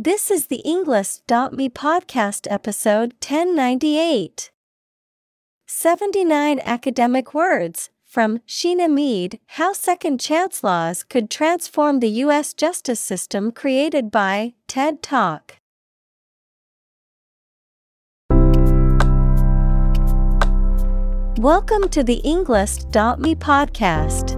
This is the Englist.me podcast episode 1098. 79 academic words from Sheena Meade How Second Chance Laws Could Transform the U.S. Justice System, created by TED Talk. Welcome to the Englist.me podcast.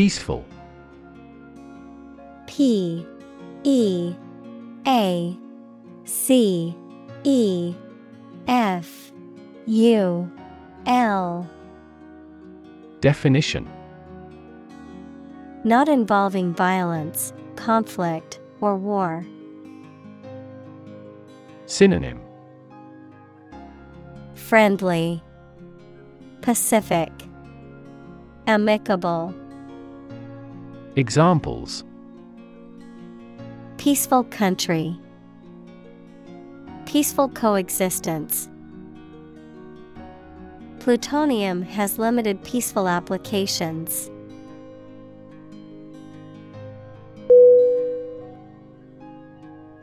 Peaceful. P E A C E F U L. Definition Not involving violence, conflict, or war. Synonym Friendly, Pacific, Amicable. Examples Peaceful country. Peaceful coexistence. Plutonium has limited peaceful applications.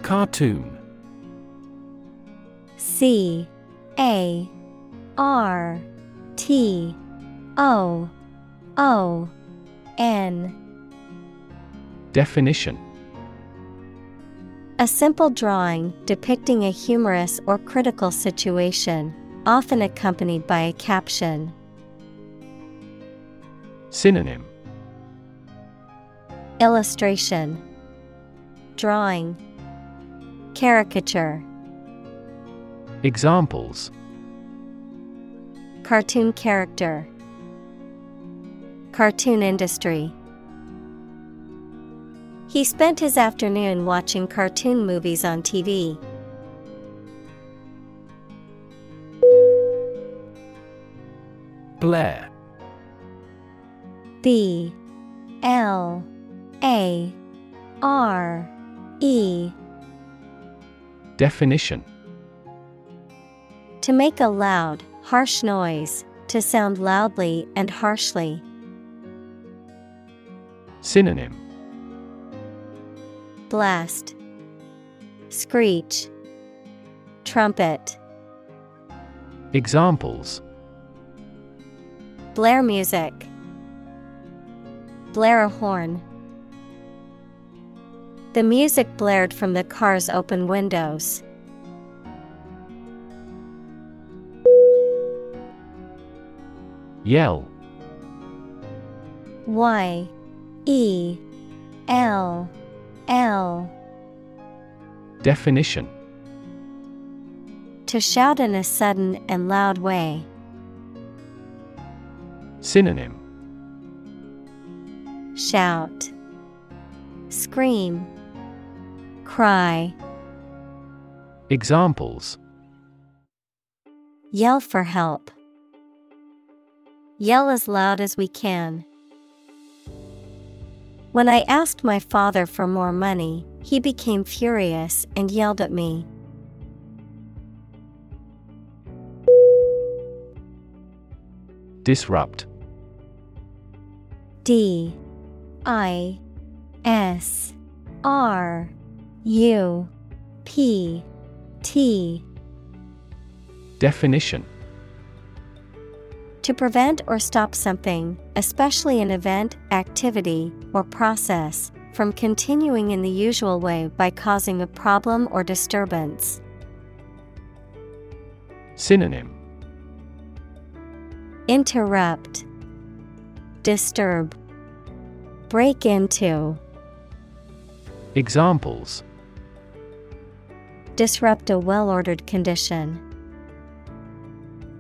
Cartoon C A R T O O N Definition. A simple drawing depicting a humorous or critical situation, often accompanied by a caption. Synonym. Illustration. Drawing. Caricature. Examples. Cartoon character. Cartoon industry He spent his afternoon watching cartoon movies on TV. Blare. B. L. A. R. E. Definition. To make a loud, harsh noise, to sound loudly and harshly. Synonym Blast, Screech, Trumpet. Examples Blare music. Blare a horn. The music blared from the car's open windows. Yell Y E L L. Definition To shout in a sudden and loud way. Synonym Shout. Scream. Cry. Examples Yell for help. Yell as loud as we can. When I asked my father for more money, he became furious and yelled at me. Disrupt. D. I. S. R. U. P. T. Definition To prevent or stop something, especially an event, activity, or process, from continuing in the usual way by causing a problem or disturbance. Synonym. Interrupt, Disturb, Break into, Examples. Disrupt a well ordered condition,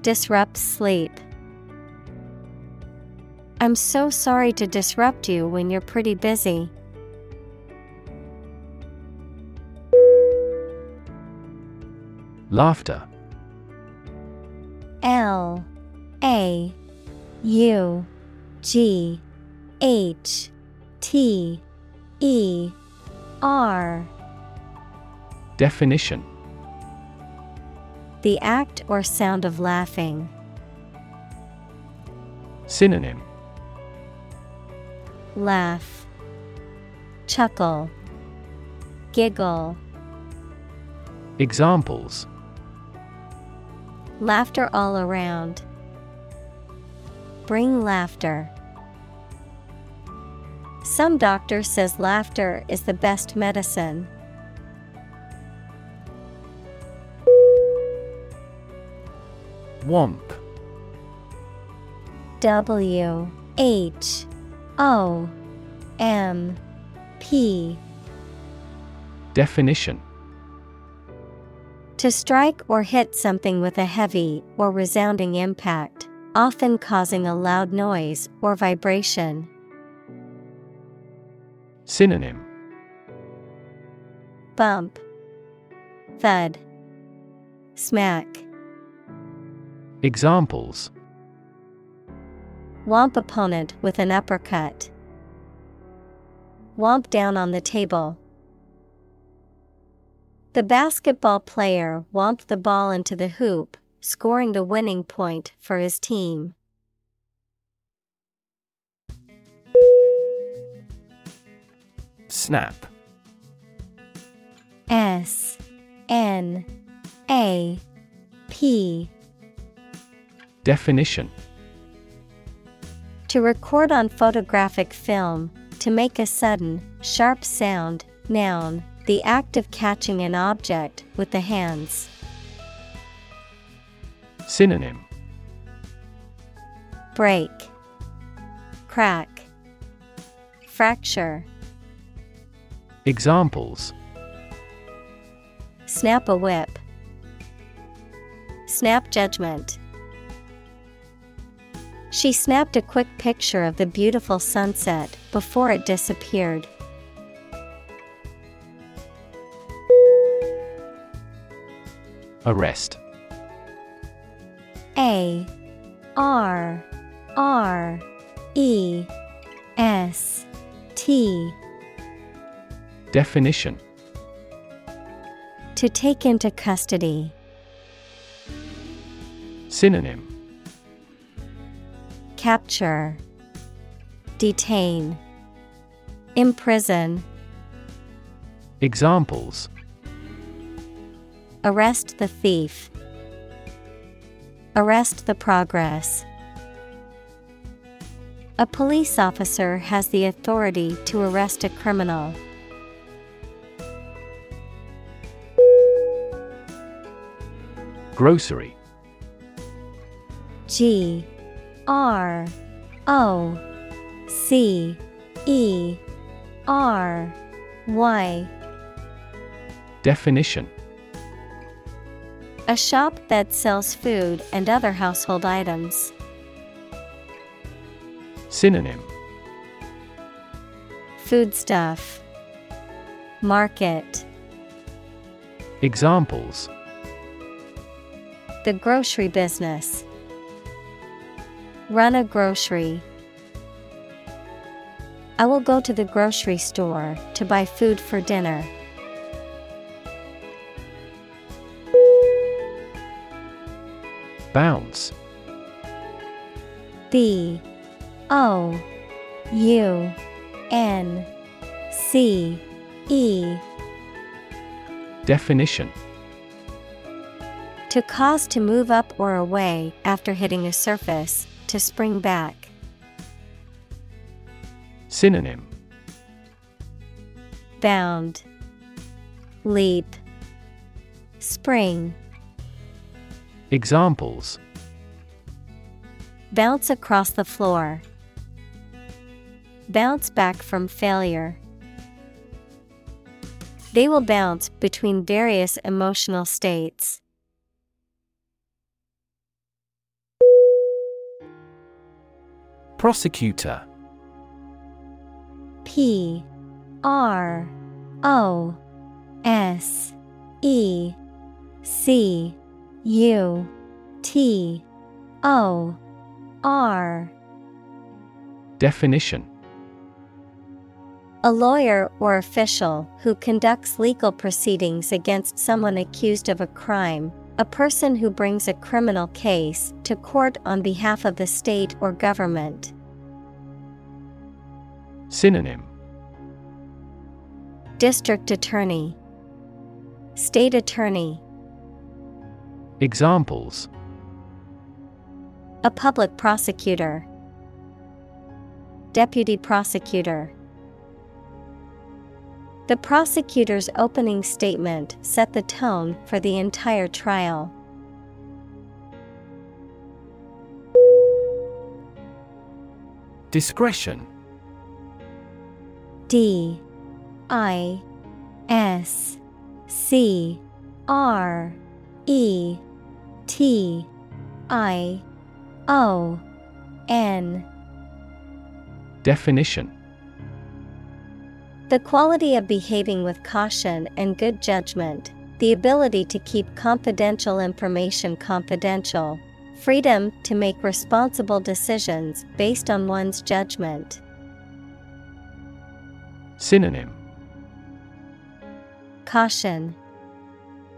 Disrupt sleep. I'm so sorry to disrupt you when you're pretty busy. Laughter L A U G H T E R Definition The act or sound of laughing. Synonym Laugh, Chuckle, Giggle. Examples Laughter all around. Bring laughter. Some doctor says laughter is the best medicine. Whomp W H O M P. Definition. To strike or hit something with a heavy or resounding impact, often causing a loud noise or vibration. Synonym. Bump, Thud, Smack. Examples Whomp opponent with an uppercut. Whomp down on the table. The basketball player whomped the ball into the hoop, scoring the winning point for his team. Snap S N A P Definition To record on photographic film, to make a sudden, sharp sound, noun, the act of catching an object with the hands. Synonym Break, Crack, Fracture. Examples Snap a whip. Snap judgment. She snapped a quick picture of the beautiful sunset before it disappeared. Arrest A R R E S T Definition To take into custody. Synonym Capture, Detain, Imprison, Examples Arrest the thief, Arrest the progress. A police officer has the authority to arrest a criminal. Grocery G R O C E R Y. Definition. A shop that sells food and other household items. Synonym. Foodstuff. Market. Examples. The grocery business. Run a grocery. I will go to the grocery store to buy food for dinner. Bounce B O U N C E Definition To cause to move up or away after hitting a surface, to spring back. Synonym Bound, Leap, Spring. Examples Bounce across the floor. Bounce back from failure. They will bounce between various emotional states. Prosecutor. P R O S E C U T O R. Definition. A lawyer or official who conducts legal proceedings against someone accused of a crime, a person who brings a criminal case to court on behalf of the state or government. Synonym. District Attorney. State Attorney. Examples. A public prosecutor. Deputy Prosecutor The prosecutor's opening statement set the tone for the entire trial. Discretion. D. I. S. C. R. E. T. I. O. N. Definition The quality of behaving with caution and good judgment, the ability to keep confidential information confidential, freedom to make responsible decisions based on one's judgment. Synonym. Caution,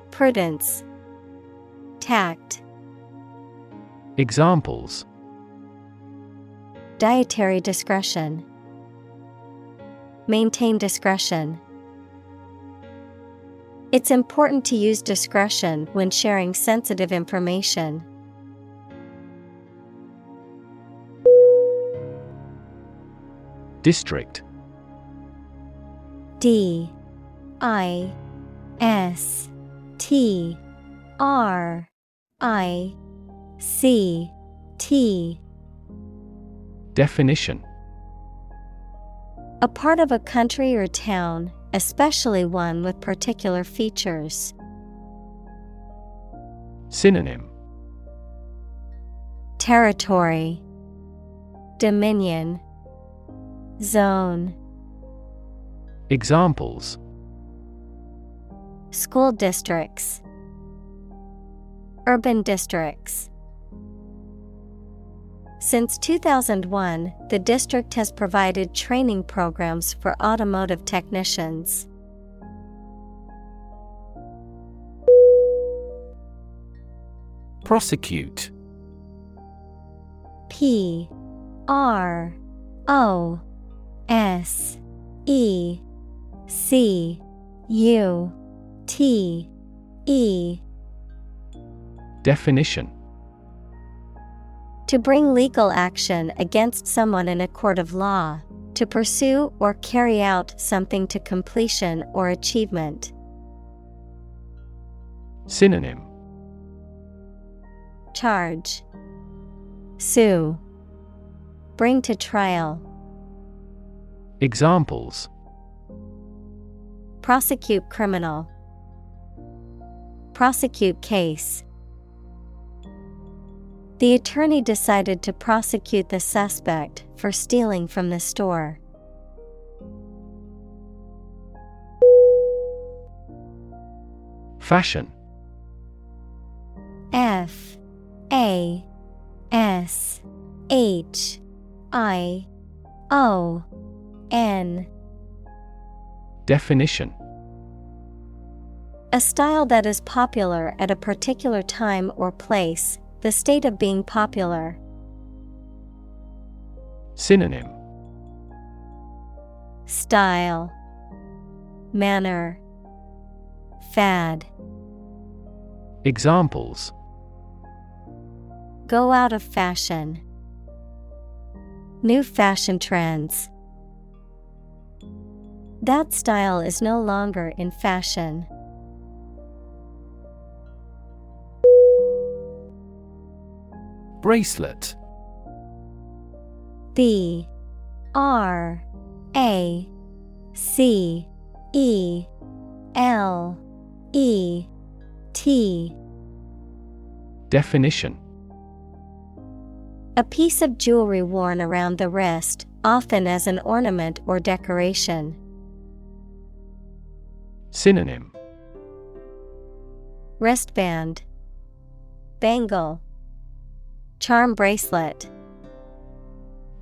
Prudence, Tact, Examples. Dietary discretion. Maintain discretion. It's important to use discretion when sharing sensitive information. District. D. I. S. T. R. I. C. T. Definition A part of a country or town, especially one with particular features. Synonym. Territory. Dominion. Zone. Examples. School districts. Urban districts Since 2001, the district has provided training programs for automotive technicians. Prosecute. P R O S E C U T E. Definition To bring legal action against someone in a court of law, to pursue or carry out something to completion or achievement. Synonym Charge Sue Bring to trial. Examples Prosecute criminal. Prosecute case. The attorney decided to prosecute the suspect for stealing from the store. Fashion. F. A. S. H. I. O. N. Definition. A style that is popular at a particular time or place, the state of being popular. Synonym Style Manner Fad Examples Go out of fashion. New fashion trends. That style is no longer in fashion. Bracelet. B R A C E L E T. Definition. A piece of jewelry worn around the wrist, often as an ornament or decoration. Synonym. Wristband, Bangle, Charm bracelet,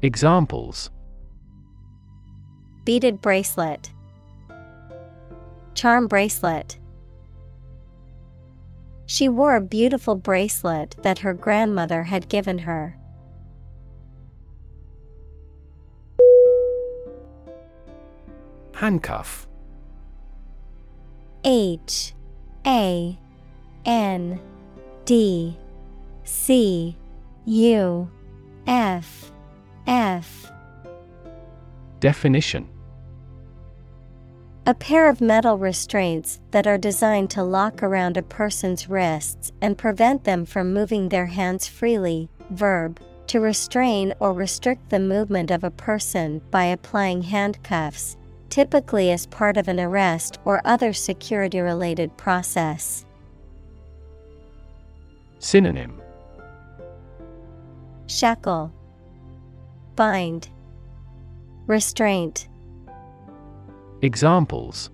Examples Beaded bracelet, Charm bracelet. She wore a beautiful bracelet that her grandmother had given her. Handcuff H A N D C U F F Definition A pair of metal restraints that are designed to lock around a person's wrists and prevent them from moving their hands freely. Verb to restrain or restrict the movement of a person by applying handcuffs, typically as part of an arrest or other security related process. Synonym Shackle, Bind, Restraint. Examples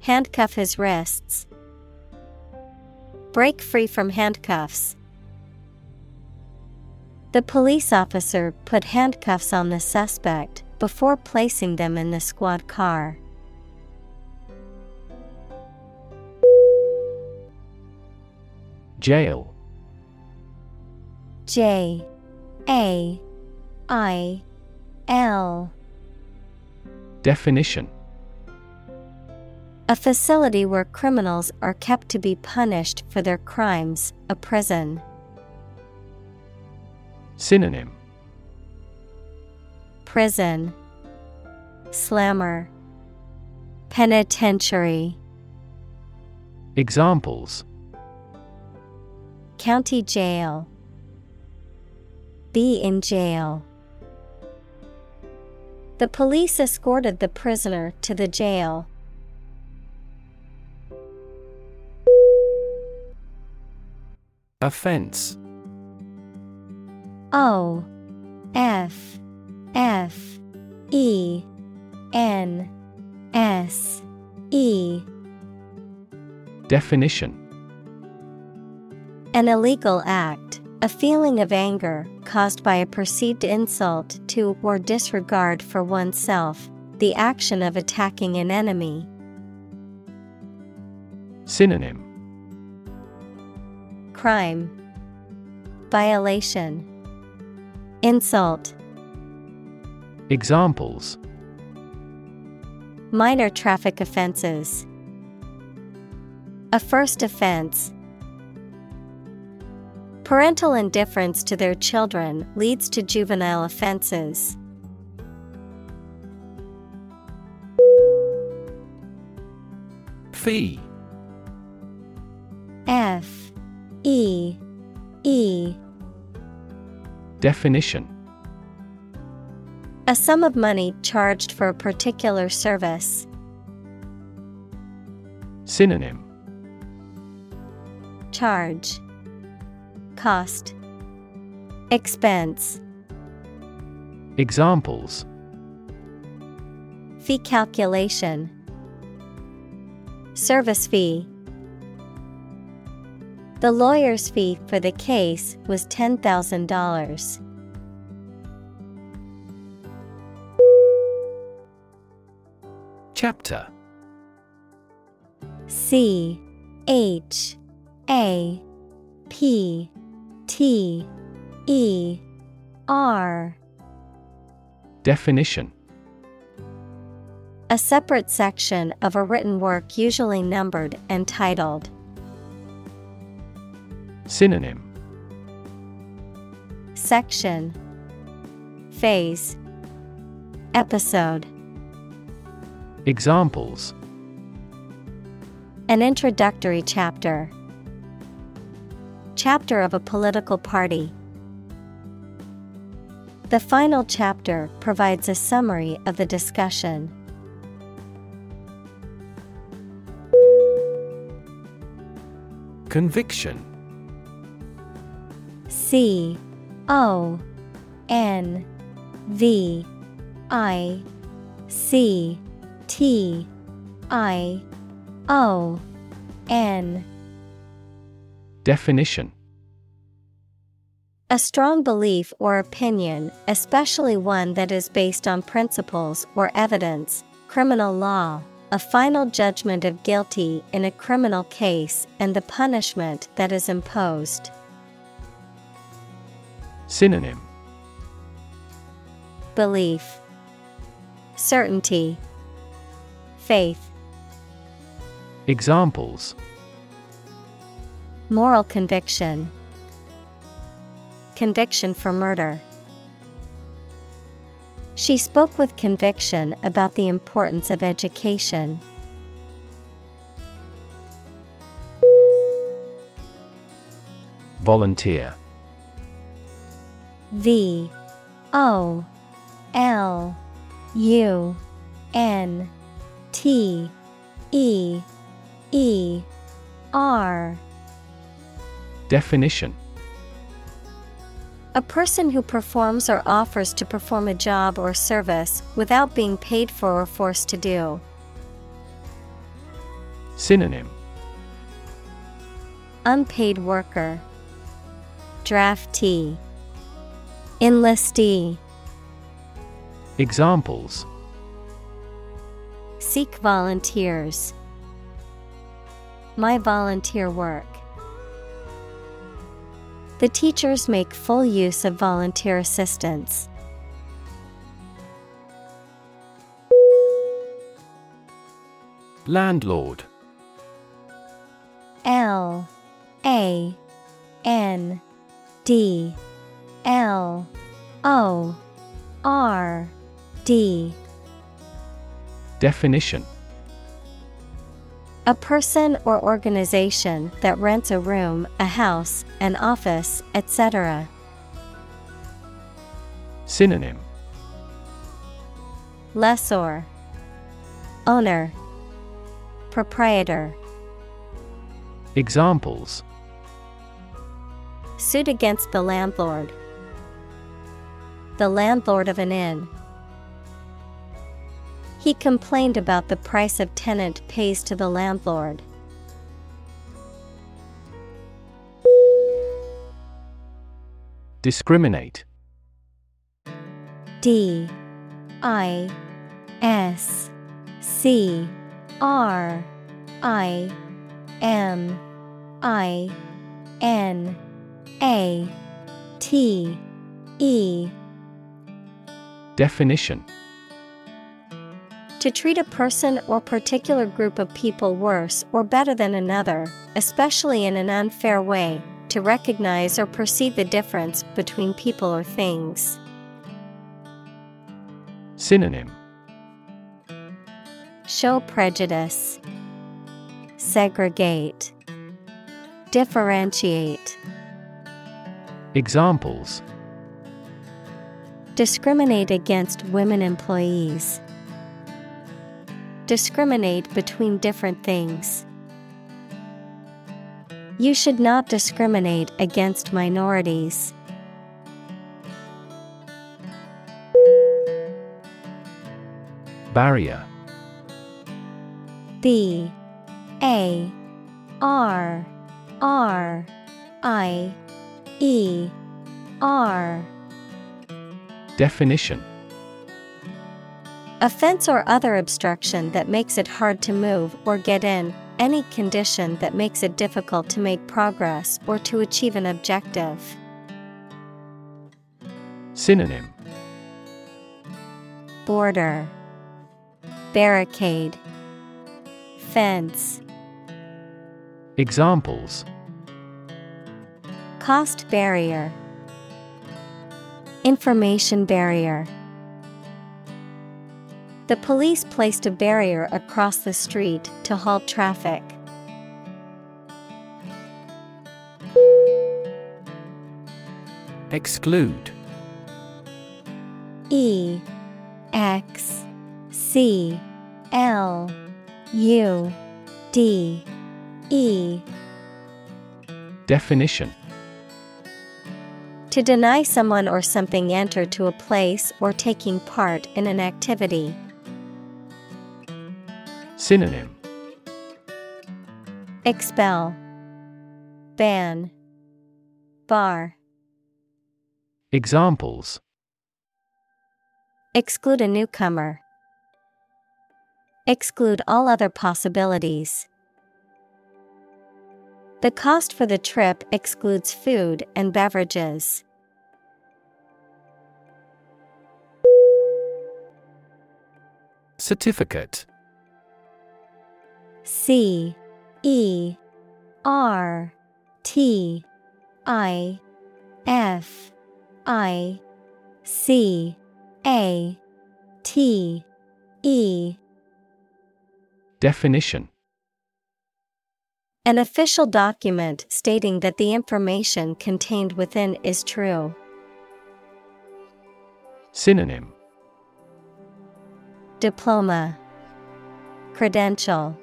Handcuff his wrists. Break free from handcuffs. The police officer put handcuffs on the suspect before placing them in the squad car. Jail J A I L. Definition. A facility where criminals are kept to be punished for their crimes, a prison. Synonym. Prison. Slammer. Penitentiary. Examples. County Jail Be in jail. The police escorted the prisoner to the jail. Offense O F F E N S E Definition An illegal act, a feeling of anger caused by a perceived insult to or disregard for oneself, the action of attacking an enemy. Synonym Crime, Violation, Insult, Examples Minor traffic offenses. A first offense. Parental indifference to their children leads to juvenile offenses. Fee. F. E. E. Definition. A sum of money charged for a particular service. Synonym. Charge Cost. Expense. Examples. Fee calculation. Service fee. The lawyer's fee for the case was $10,000. Chapter. C H A P T E R. Definition. A separate section of a written work usually numbered and titled. Synonym. Section. Phase. Episode. Examples. An introductory chapter, chapter of a political party. The final chapter provides a summary of the discussion. Conviction C O N V I C T I O N Definition. A strong belief or opinion, especially one that is based on principles or evidence, criminal law, a final judgment of guilty in a criminal case, and the punishment that is imposed. Synonym. Belief, Certainty, Faith, Examples Moral conviction, Conviction for murder. She spoke with conviction about the importance of education. Volunteer V O L U N T E E R Definition A person who performs or offers to perform a job or service without being paid for or forced to do. Synonym Unpaid worker, Draftee, Enlistee. Examples Seek volunteers. My volunteer work. The teachers make full use of volunteer assistance. Landlord. L A N D L O R D. Definition A person or organization that rents a room, a house, an office, etc. Synonym Lessor Owner Proprietor Examples Suit against the landlord. The landlord of an inn. He complained about the price of tenant pays to the landlord. Discriminate. D. I. S. C. R. I. M. I. N. A. T. E. Definition To treat a person or particular group of people worse or better than another, especially in an unfair way, to recognize or perceive the difference between people or things. Synonym Show prejudice, segregate, differentiate. Examples Discriminate against women employees. Discriminate between different things. You should not discriminate against minorities. Barrier. B. A. R. R. I. E. R. Definition A fence or other obstruction that makes it hard to move or get in, any condition that makes it difficult to make progress or to achieve an objective. Synonym. Border. Barricade. Fence. Examples. Cost barrier. Information barrier The police placed a barrier across the street to halt traffic. Exclude E X C L U D E Definition To deny someone or something enter to a place or taking part in an activity. Synonym Expel Ban Bar Examples Exclude a newcomer. Exclude all other possibilities. The cost for the trip excludes food and beverages. Certificate C E R T I F I C A T E. Definition. An official document stating that the information contained within is true. Synonym. Diploma. Credential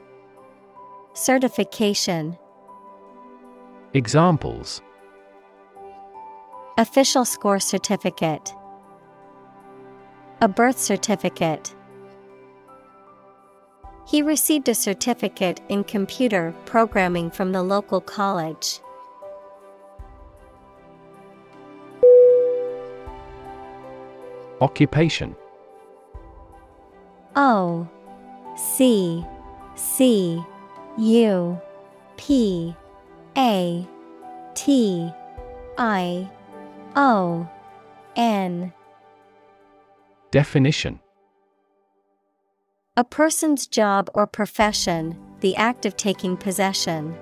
Certification. Examples. Official score certificate. A birth certificate. He received a certificate in computer programming from the local college. Occupation. O C C U P A T I O N. Definition. A person's job or profession, the act of taking possession.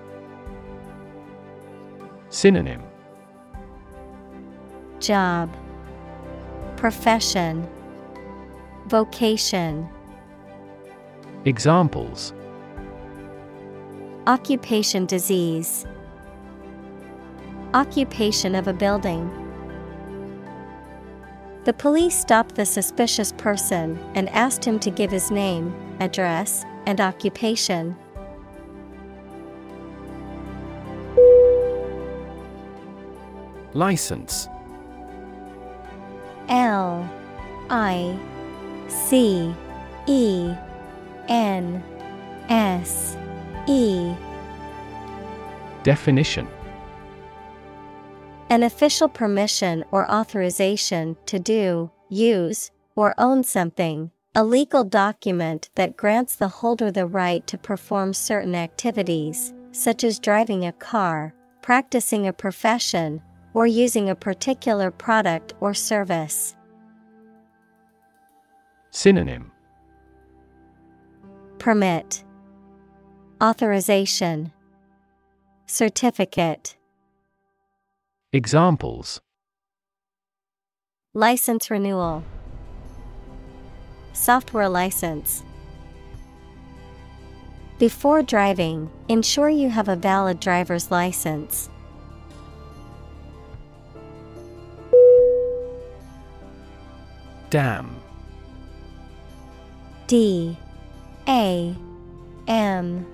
Synonym. Job. Profession. Vocation. Examples Occupation disease Occupation of a building. The police stopped the suspicious person and asked him to give his name, address, and occupation. License L I C E N S E. Definition. An official permission or authorization to do, use, or own something, a legal document that grants the holder the right to perform certain activities, such as driving a car, practicing a profession, or using a particular product or service. Synonym. Permit Authorization. Certificate. Examples. License renewal. Software license. Before driving, ensure you have a valid driver's license. Damn. D A M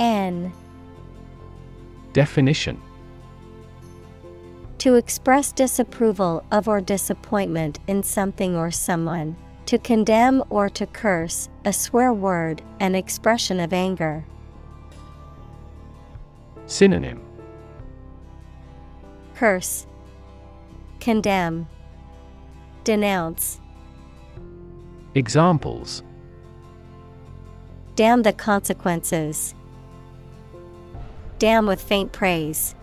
N Definition To express disapproval of or disappointment in something or someone. To condemn or to curse, a swear word, an expression of anger. Synonym Curse, Condemn, Denounce. Examples Damn the consequences. Damn with faint praise.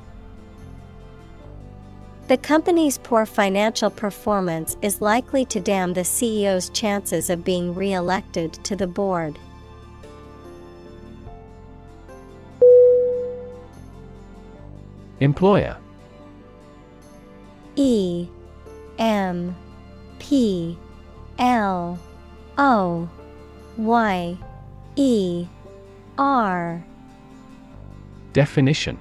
The company's poor financial performance is likely to damn the CEO's chances of being re elected to the board. Employer E M P L O Y E R. Definition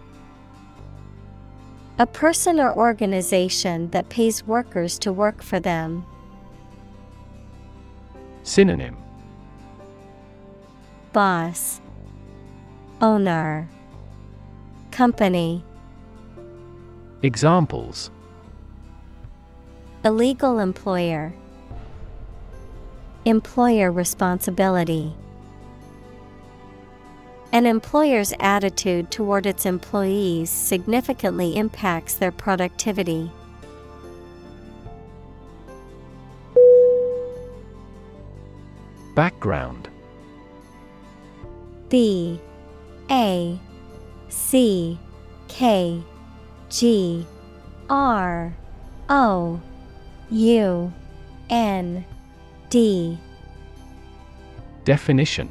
A person or organization that pays workers to work for them. Synonym Boss, Owner, Company. Examples Illegal employer, Employer responsibility. An employer's attitude toward its employees significantly impacts their productivity. Background. B. A. C. K. G. R. O. U. N. D. Definition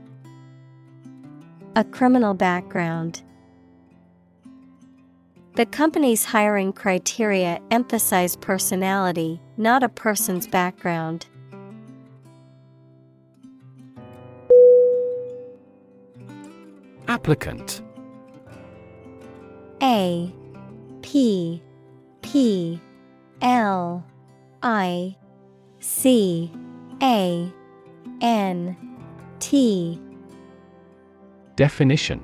A criminal background. The company's hiring criteria emphasize personality, not a person's background. Applicant. A P P L I C A N T Definition.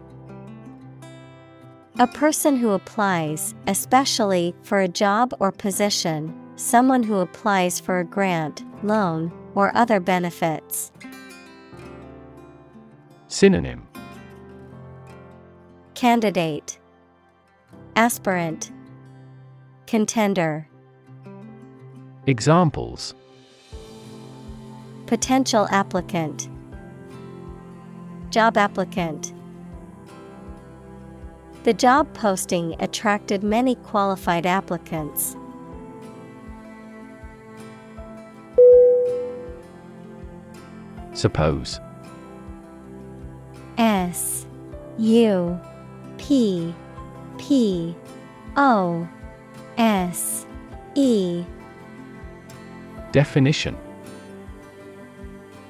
A person who applies, especially for a job or position, someone who applies for a grant, loan, or other benefits. Synonym. Candidate. Aspirant. Contender. Examples. Potential applicant Job applicant. The job posting attracted many qualified applicants. Suppose. S U P P O S E. Definition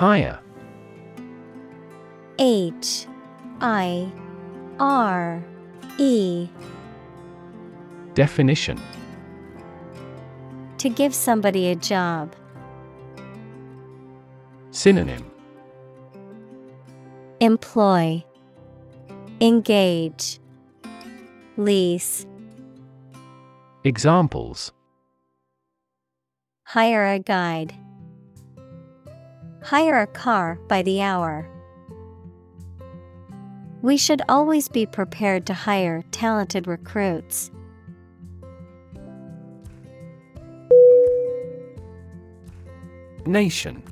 Hire H I R E. Definition. To give somebody a job. Synonym. Employ. Engage. Lease. Examples. Hire a guide. Hire a car by the hour. We should always be prepared to hire talented recruits. Nation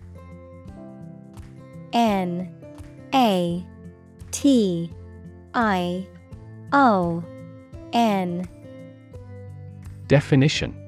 N A T I O N Definition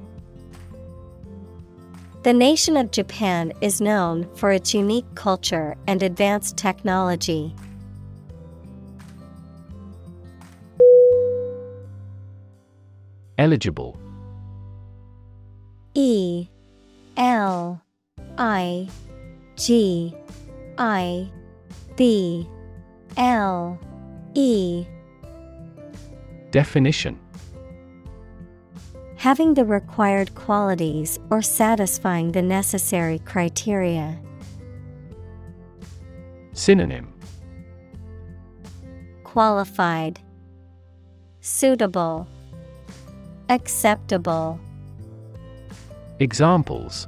The nation of Japan is known for its unique culture and advanced technology. Eligible. E L I G I B L E Definition Having the required qualities or satisfying the necessary criteria. Synonym Qualified, Suitable, Acceptable. Examples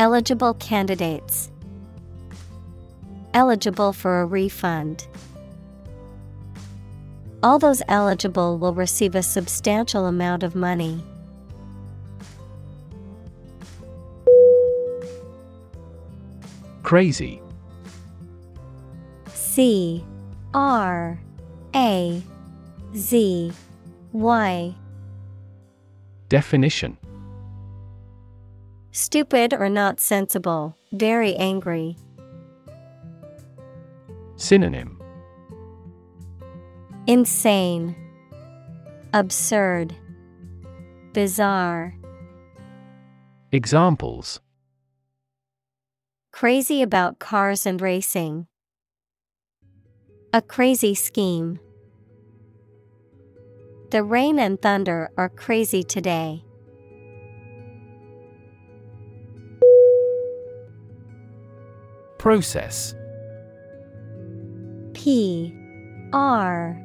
Eligible candidates. Eligible for a refund. All those eligible will receive a substantial amount of money. Crazy. C R A Z Y. Definition Stupid or not sensible, very angry. Synonym Insane, Absurd, Bizarre. Examples Crazy about cars and racing. A crazy scheme. The rain and thunder are crazy today. Process P R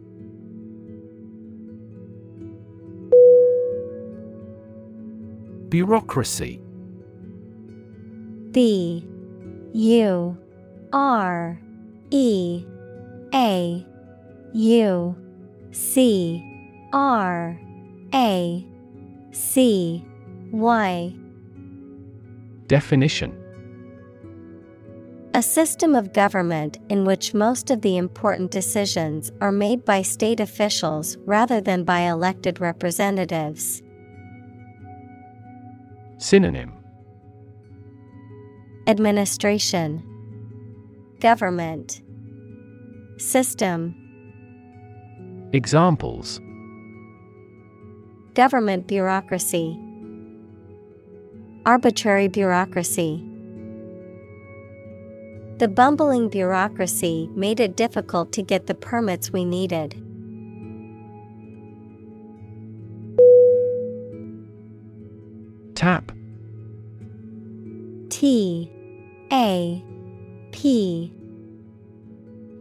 Bureaucracy. B U R E A U C R A C Y. Definition. A system of government in which most of the important decisions are made by state officials rather than by elected representatives. Synonym. Administration. Government. System. Examples. Government bureaucracy. Arbitrary bureaucracy. The bumbling bureaucracy made it difficult to get the permits we needed. Tap. T A P.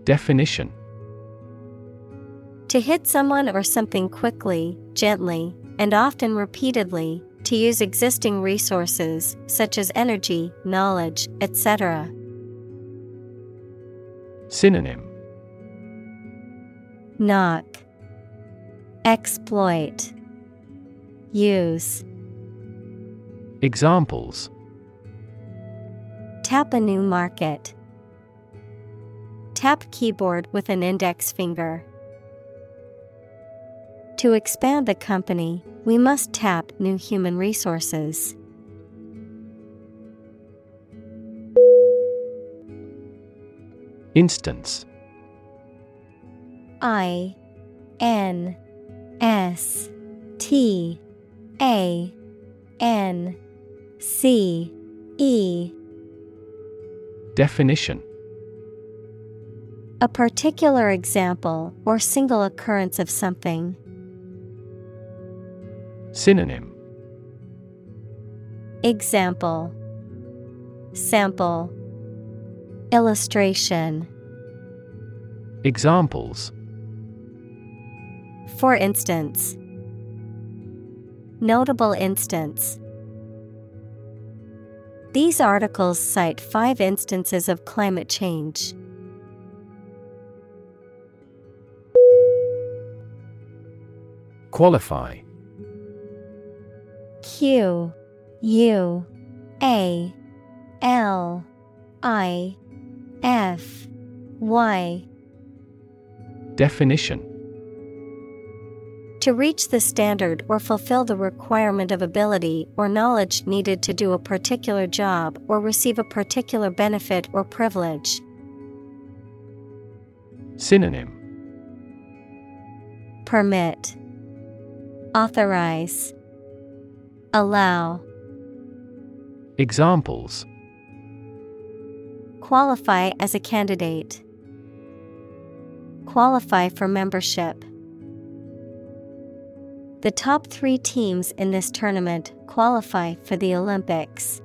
Definition. To hit someone or something quickly, gently, and often repeatedly, to use existing resources such as energy, knowledge, etc. Synonym. Knock, Exploit, Use, Examples Tap a new market. Tap keyboard with an index finger. To expand the company, we must tap new human resources. Instance I N S T A N C E. Definition. A particular example or single occurrence of something. Synonym. Example. Sample. Illustration. Examples. For instance, Notable instance. These articles cite five instances of climate change. Qualify. Q U A L I F Y. Definition To reach the standard or fulfill the requirement of ability or knowledge needed to do a particular job or receive a particular benefit or privilege. Synonym Permit Authorize Allow Examples Qualify as a candidate. Qualify for membership. The top three teams in this tournament qualify for the Olympics.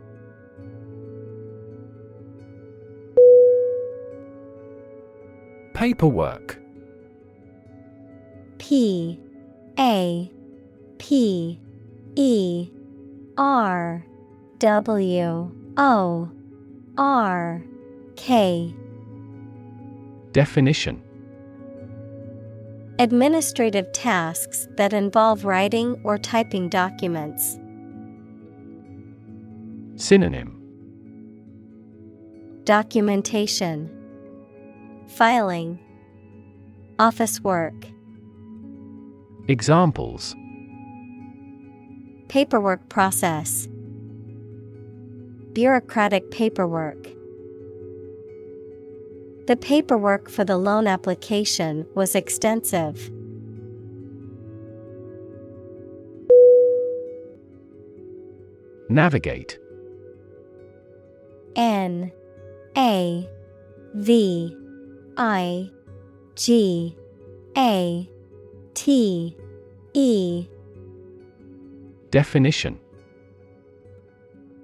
Paperwork. P A P E R W O R K. Definition Administrative tasks that involve writing or typing documents. Synonym. Documentation. Filing. Office work. Examples. Paperwork process. Bureaucratic paperwork The paperwork for the loan application was extensive. Navigate N A V I G A T E Definition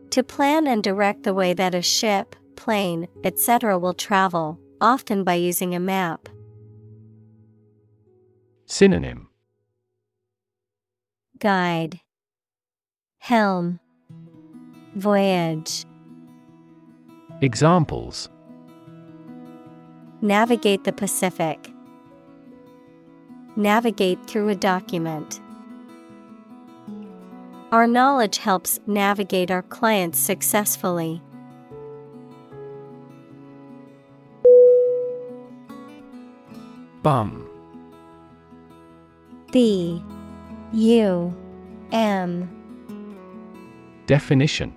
To plan and direct the way that a ship, plane, etc. will travel, often by using a map. Synonym Guide Helm Voyage Examples Navigate the Pacific. Navigate through a document. Our knowledge helps navigate our clients successfully. Bum. B U. M. Definition.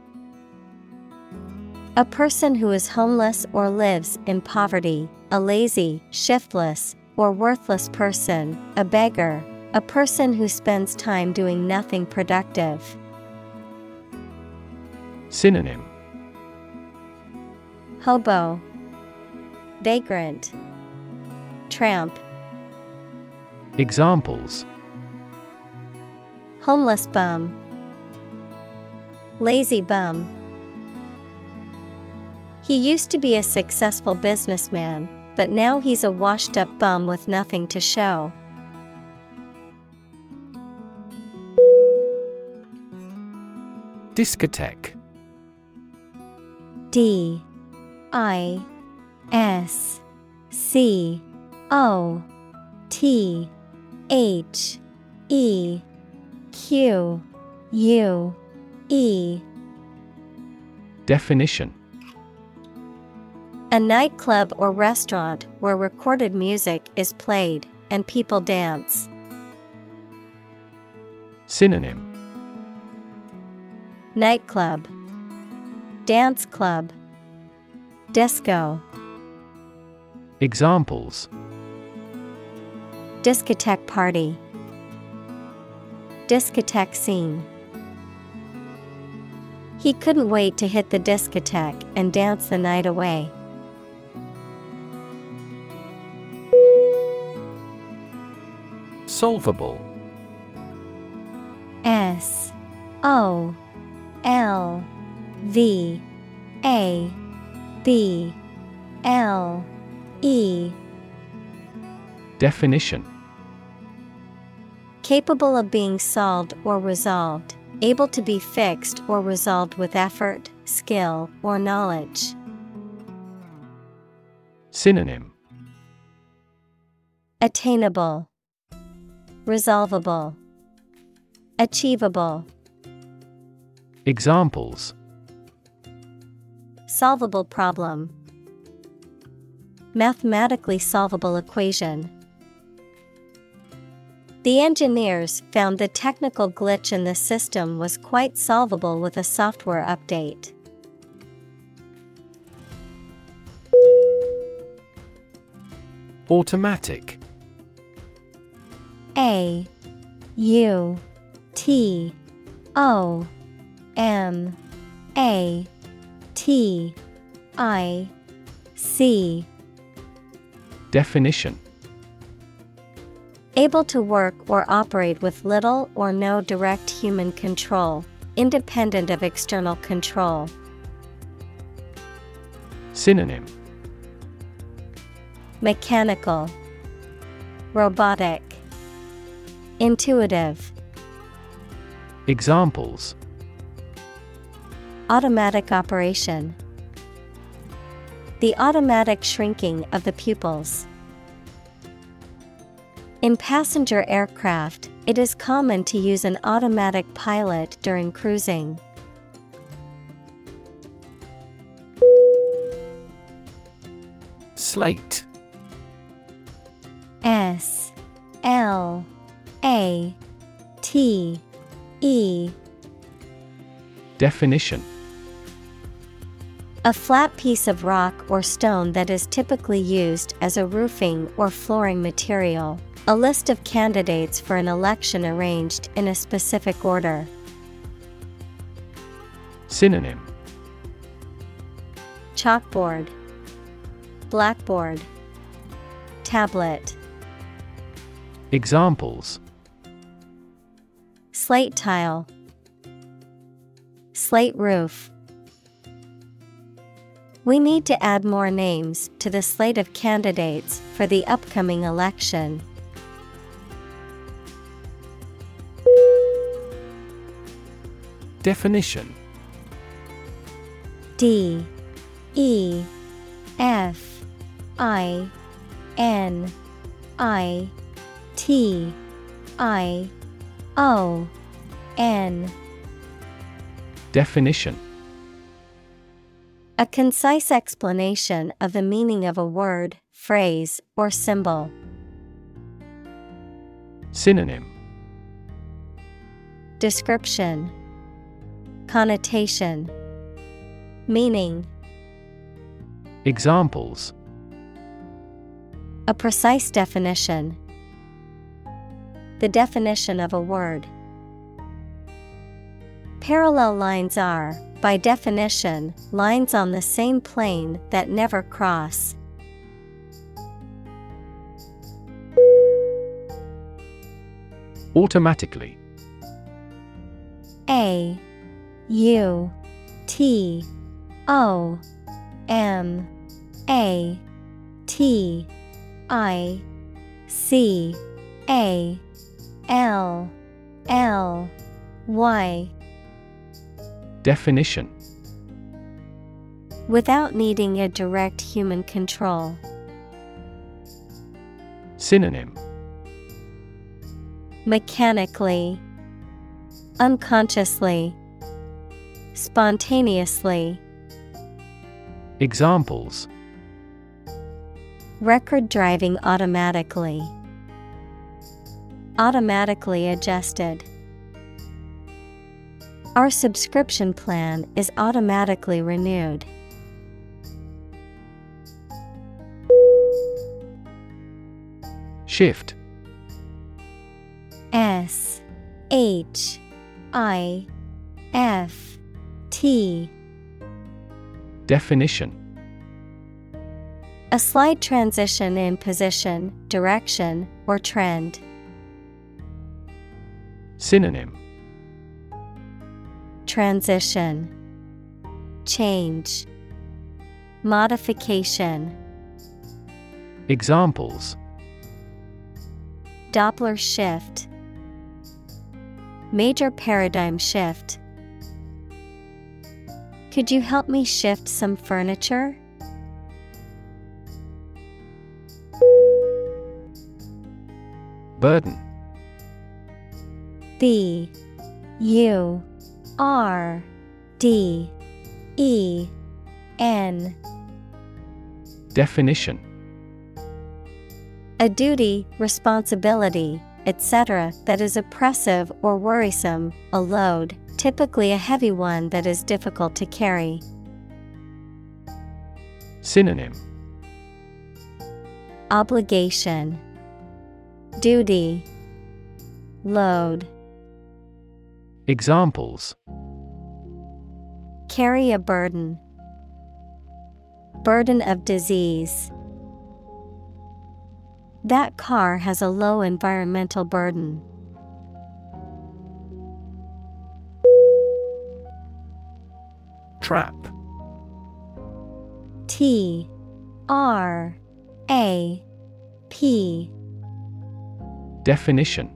A person who is homeless or lives in poverty, a lazy, shiftless, or worthless person, a beggar, a person who spends time doing nothing productive. Synonym. Hobo, Vagrant, Tramp, Examples Homeless bum, Lazy bum. He used to be a successful businessman, but now he's a washed up bum with nothing to show. Discotheque D I S C O T H E Q U E. Definition. A nightclub or restaurant where recorded music is played and people dance. Synonym. Nightclub. Dance club. Disco. Examples Discotheque party. Discotheque scene. He couldn't wait to hit the discotheque and dance the night away. Solvable S O L V A B L E Definition Capable of being solved or resolved, able to be fixed or resolved with effort, skill, or knowledge. Synonym Attainable, Resolvable, Achievable. Examples Solvable problem. Mathematically solvable equation. The engineers found the technical glitch in the system was quite solvable with a software update. Automatic. A U T O M A T I C. Definition Able to work or operate with little or no direct human control, independent of external control. Synonym Mechanical, Robotic, Intuitive, Examples Automatic operation. The automatic shrinking of the pupils. In passenger aircraft, it is common to use an automatic pilot during cruising. Slate S L A T E Definition A flat piece of rock or stone that is typically used as a roofing or flooring material. A list of candidates for an election arranged in a specific order. Synonym Chalkboard, Blackboard, Tablet, Examples Slate tile, Slate roof. We need to add more names to the slate of candidates for the upcoming election. Definition. D. E. F. I. N. I. T. I. O. N. Definition. A concise explanation of the meaning of a word, phrase, or symbol. Synonym. Description Connotation Meaning Examples A precise definition. The definition of a word. Parallel lines are, by definition, lines on the same plane that never cross. Automatically A U T O M A T I C A L L Y Definition. Without needing a direct human control. Synonym. Mechanically, Unconsciously, Spontaneously. Examples Record driving automatically. Automatically adjusted. Our subscription plan is automatically renewed. Shift S H I F T. Definition. A slight transition in position, direction, or trend. Synonym. Transition. Change. Modification. Examples. Doppler shift. Major paradigm shift Could you help me shift some furniture? Burden. B. U. R. D. E. N. Definition. A duty, responsibility, etc., that is oppressive or worrisome, a load, typically a heavy one that is difficult to carry. Synonym Obligation, Duty, Load. Examples Carry a burden. Burden of disease. That car has a low environmental burden. Trap T R A P Definition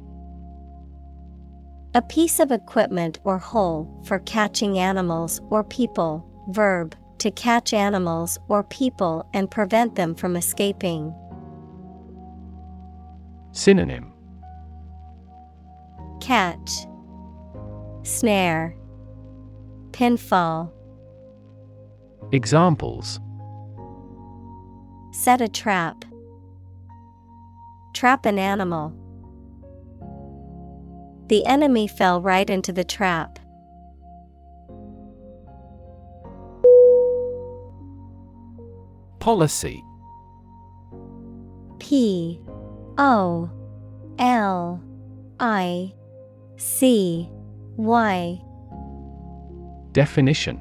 A piece of equipment or hole for catching animals or people. Verb to catch animals or people and prevent them from escaping. Synonym Catch, Snare, Pinfall. Examples Set a trap. Trap an animal. The enemy fell right into the trap. Policy P O L I C Y. Definition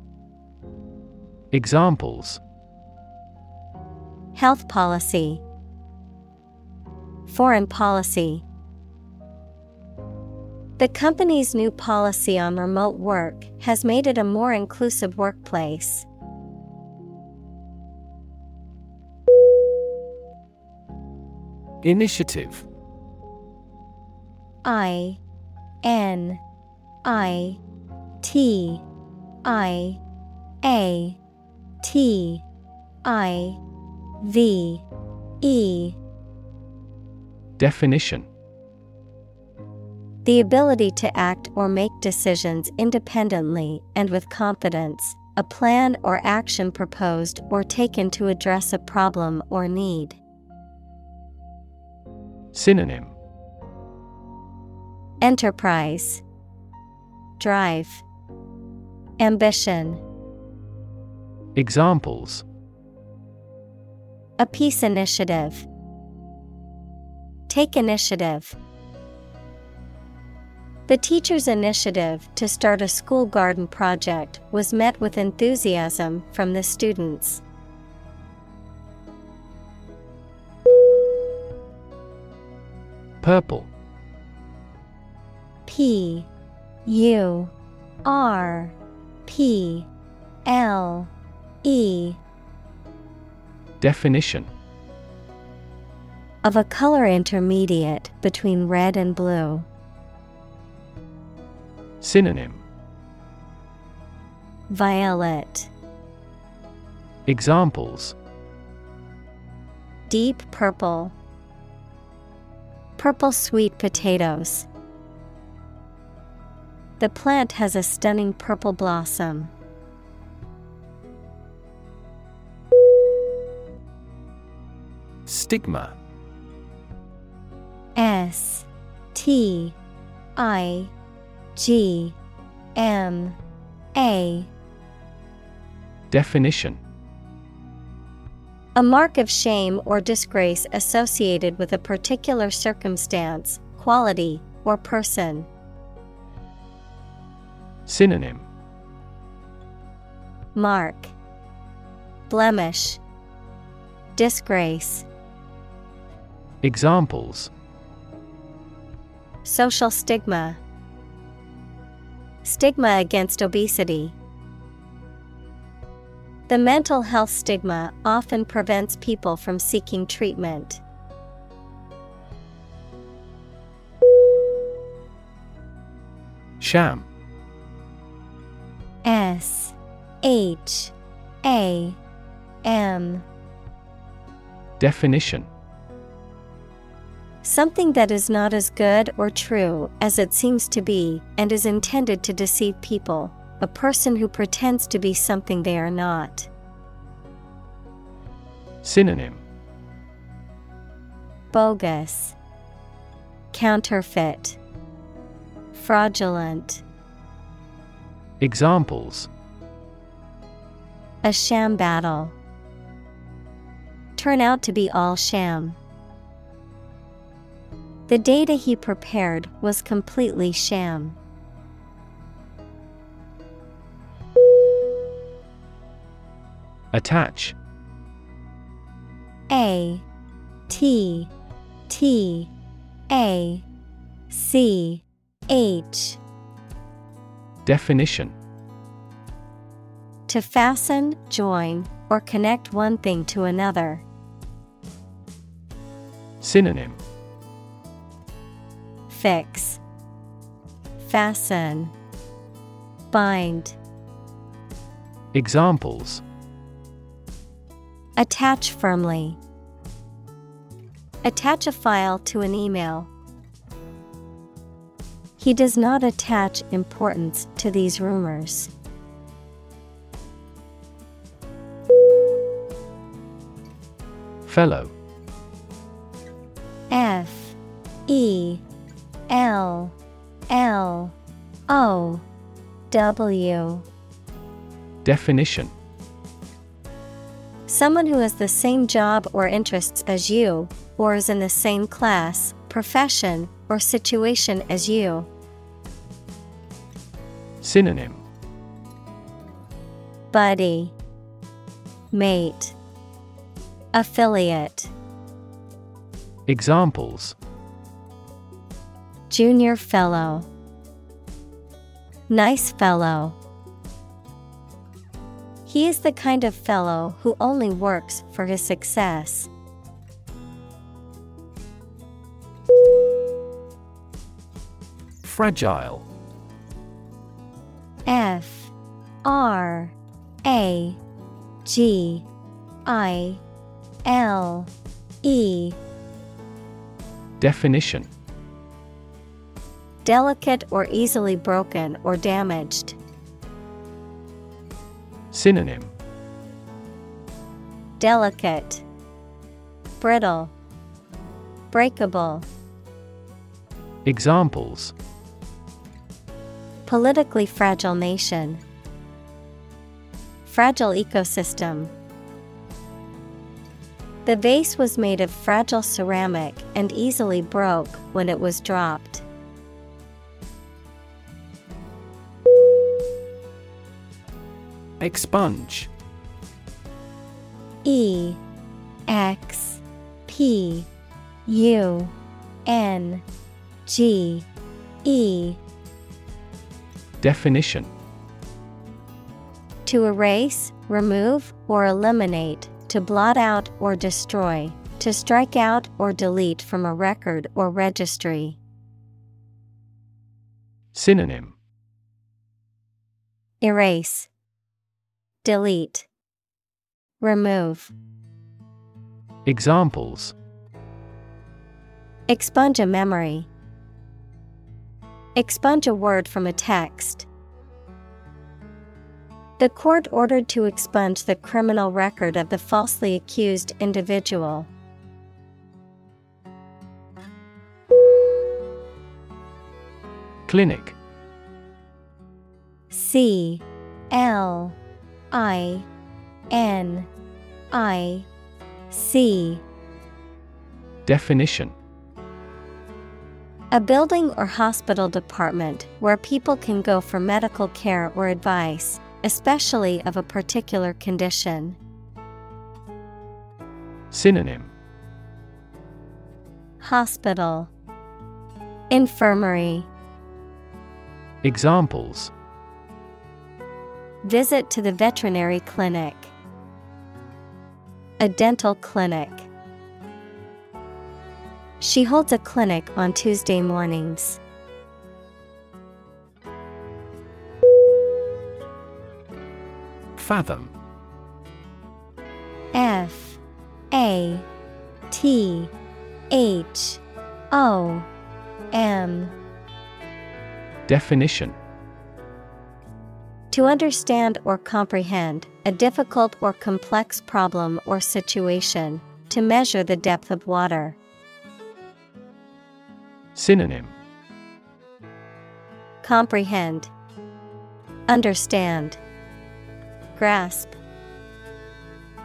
Examples Health policy, Foreign policy. The company's new policy on remote work has made it a more inclusive workplace. Initiative I N I T I A T I V E. Definition. The ability to act or make decisions independently and with confidence, a plan or action proposed or taken to address a problem or need. Synonym. Enterprise, Drive, Ambition, Examples a peace initiative. Take initiative. The teacher's initiative to start a school garden project was met with enthusiasm from the students. Purple P U R P L E Definition of a color intermediate between red and blue. Synonym Violet, Examples deep purple, purple sweet potatoes. The plant has a stunning purple blossom. Stigma. S T I G M A. Definition. A mark of shame or disgrace associated with a particular circumstance, quality, or person. Synonym. Mark. Blemish. Disgrace Examples. Social stigma. Stigma against obesity. The mental health stigma often prevents people from seeking treatment. Sham. S. H. A. M. Definition Something that is not as good or true as it seems to be and is intended to deceive people, a person who pretends to be something they are not. Synonym Bogus, Counterfeit, Fraudulent. Examples A sham battle. Turn out to be all sham. The data he prepared was completely sham. Attach A T T A C H Definition To fasten, join, or connect one thing to another. Synonym Fix, Fasten, Bind. Examples Attach firmly. Attach a file to an email. He does not attach importance to these rumors. Fellow F E L L O W. Definition. Someone who has the same job or interests as you, or is in the same class, profession, or situation as you. Synonym. Buddy, Mate, Affiliate, Examples Junior Fellow, Nice Fellow. He is the kind of fellow who only works for his success. Fragile F R A G I L E Definition Delicate or easily broken or damaged. Synonym Delicate, Brittle, Breakable. Examples Politically fragile nation. Fragile ecosystem. The vase was made of fragile ceramic and easily broke when it was dropped. Expunge. E X P U N G E. Definition. To erase, remove, or eliminate, to blot out or destroy, to strike out or delete from a record or registry. Synonym. Erase, Delete, Remove. Examples Expunge a memory. Expunge a word from a text. The court ordered to expunge the criminal record of the falsely accused individual. Clinic. C L I N I C. Definition. A building or hospital department where people can go for medical care or advice, especially of a particular condition. Synonym. Hospital. Infirmary. Examples Visit to the veterinary clinic. A dental clinic. She holds a clinic on Tuesday mornings. Fathom F A T H O M Definition To understand or comprehend a difficult or complex problem or situation, to measure the depth of water. Synonym. Comprehend, Understand, Grasp,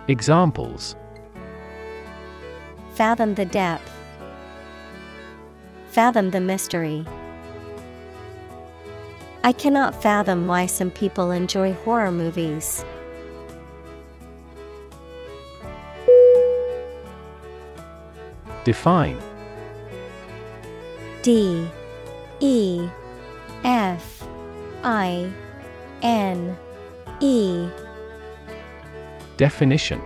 Examples. Fathom the depth, Fathom the mystery. I cannot fathom why some people enjoy horror movies. Define. D. E. F. I. N. E. Definition.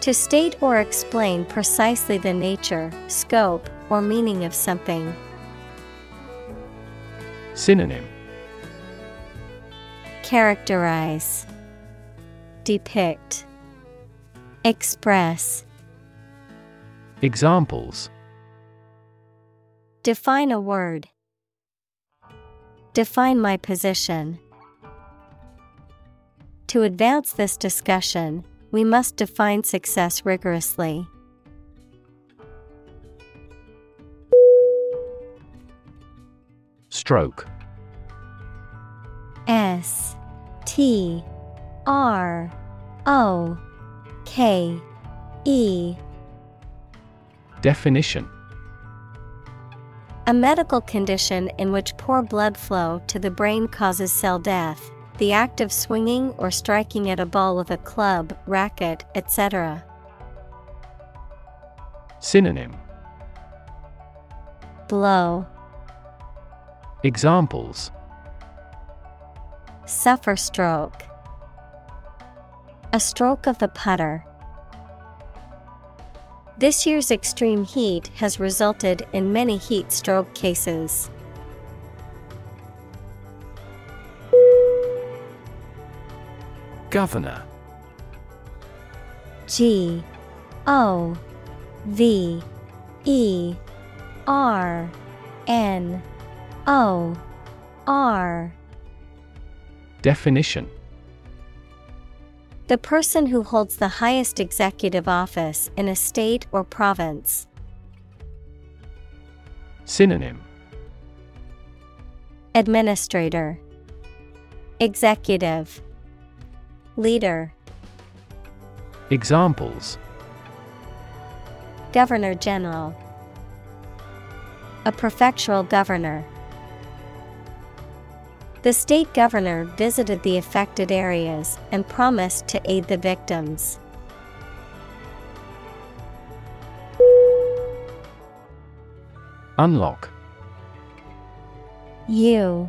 To state or explain precisely the nature, scope, or meaning of something. Synonym Characterize, Depict, Express. Examples Define a word. Define my position. To advance this discussion, we must define success rigorously. Stroke. S T R O K E. Definition. A medical condition in which poor blood flow to the brain causes cell death, the act of swinging or striking at a ball with a club, racket, etc. Synonym. Blow, Examples suffer stroke. A stroke of the putter. This year's extreme heat has resulted in many heat stroke cases. Governor G O V E R N O R Definition. The person who holds the highest executive office in a state or province. Synonym. Administrator. Executive. Leader. Examples. Governor General. A prefectural governor The state governor visited the affected areas and promised to aid the victims. Unlock. U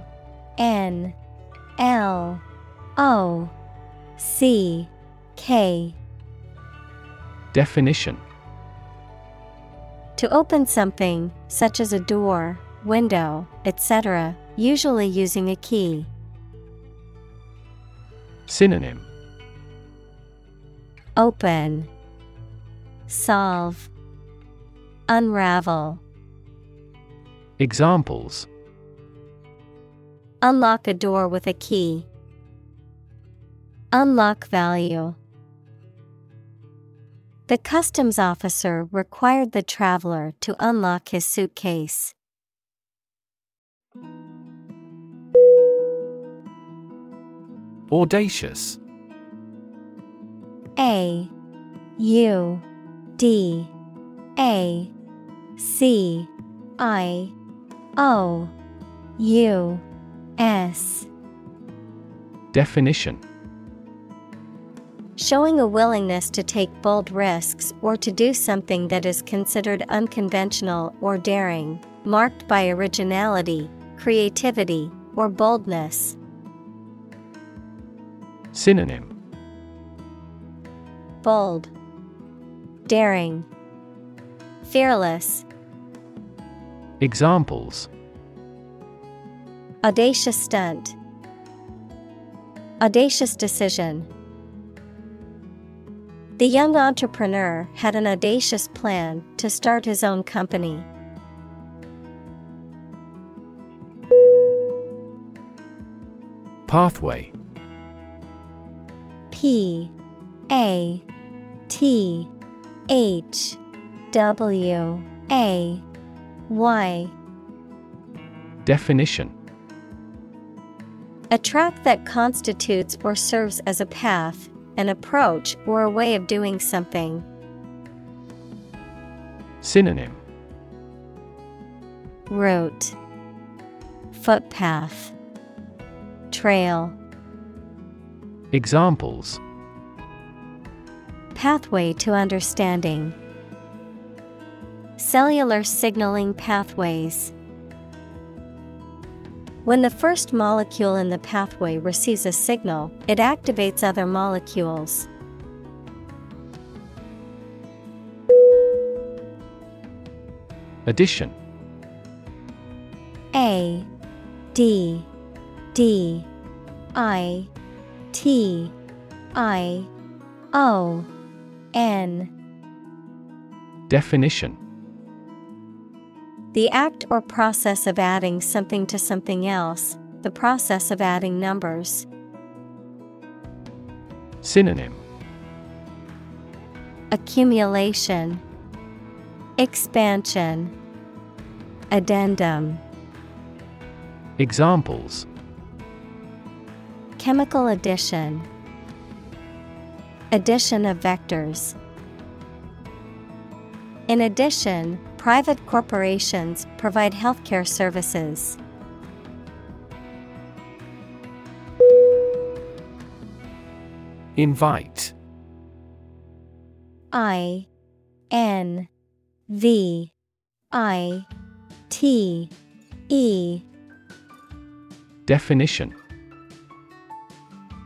N L O C K. Definition. To open something, such as a door, window, etc., usually using a key. Synonym Open, Solve, Unravel. Examples Unlock a door with a key. Unlock value. The customs officer required the traveler to unlock his suitcase. Audacious. A U D A C I O U S. Definition Showing a willingness to take bold risks or to do something that is considered unconventional or daring, marked by originality, creativity, or boldness. Synonym Bold, Daring, Fearless. Examples Audacious stunt, Audacious decision. The young entrepreneur had an audacious plan to start his own company. Pathway P A T H W A Y. Definition. A track that constitutes or serves as a path, an approach, or a way of doing something. Synonym. Route. Footpath. Trail Examples Pathway to understanding Cellular signaling pathways. When the first molecule in the pathway receives a signal, it activates other molecules. Addition A D D I T I O N. Definition. The act or process of adding something to something else, the process of adding numbers. Synonym. Accumulation. Expansion. Addendum. Examples Chemical addition Addition of vectors. In addition, private corporations provide healthcare services. Invite I N V I T E Definition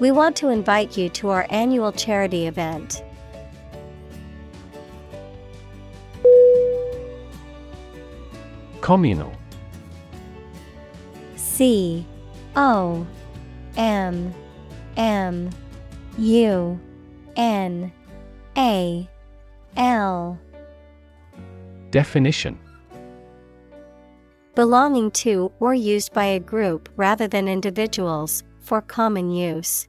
We want to invite you to our annual charity event. Communal C O M M U N A L Definition Belonging to or used by a group rather than individuals, for common use.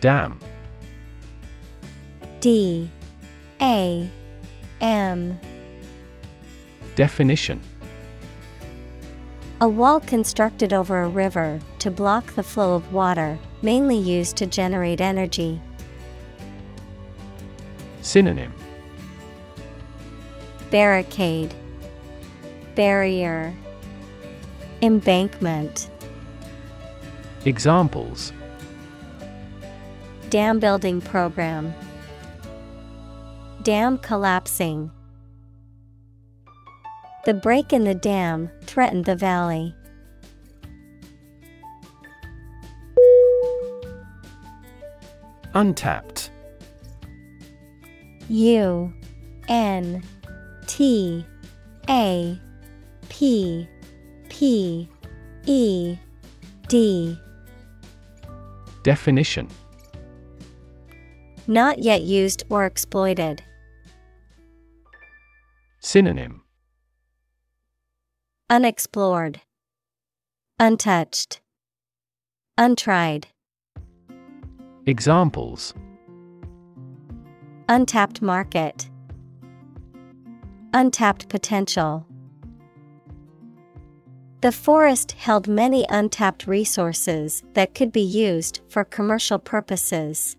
Dam. D. A. M. Definition. A wall constructed over a river to block the flow of water, mainly used to generate energy. Synonym. Barricade, Barrier, Embankment. Examples Dam building program. Dam collapsing. The break in the dam threatened the valley. Untapped. U N T A P P E D Definition Not yet used or exploited. Synonym Unexplored, Untouched, Untried. Examples Untapped market, Untapped potential. The forest held many untapped resources that could be used for commercial purposes.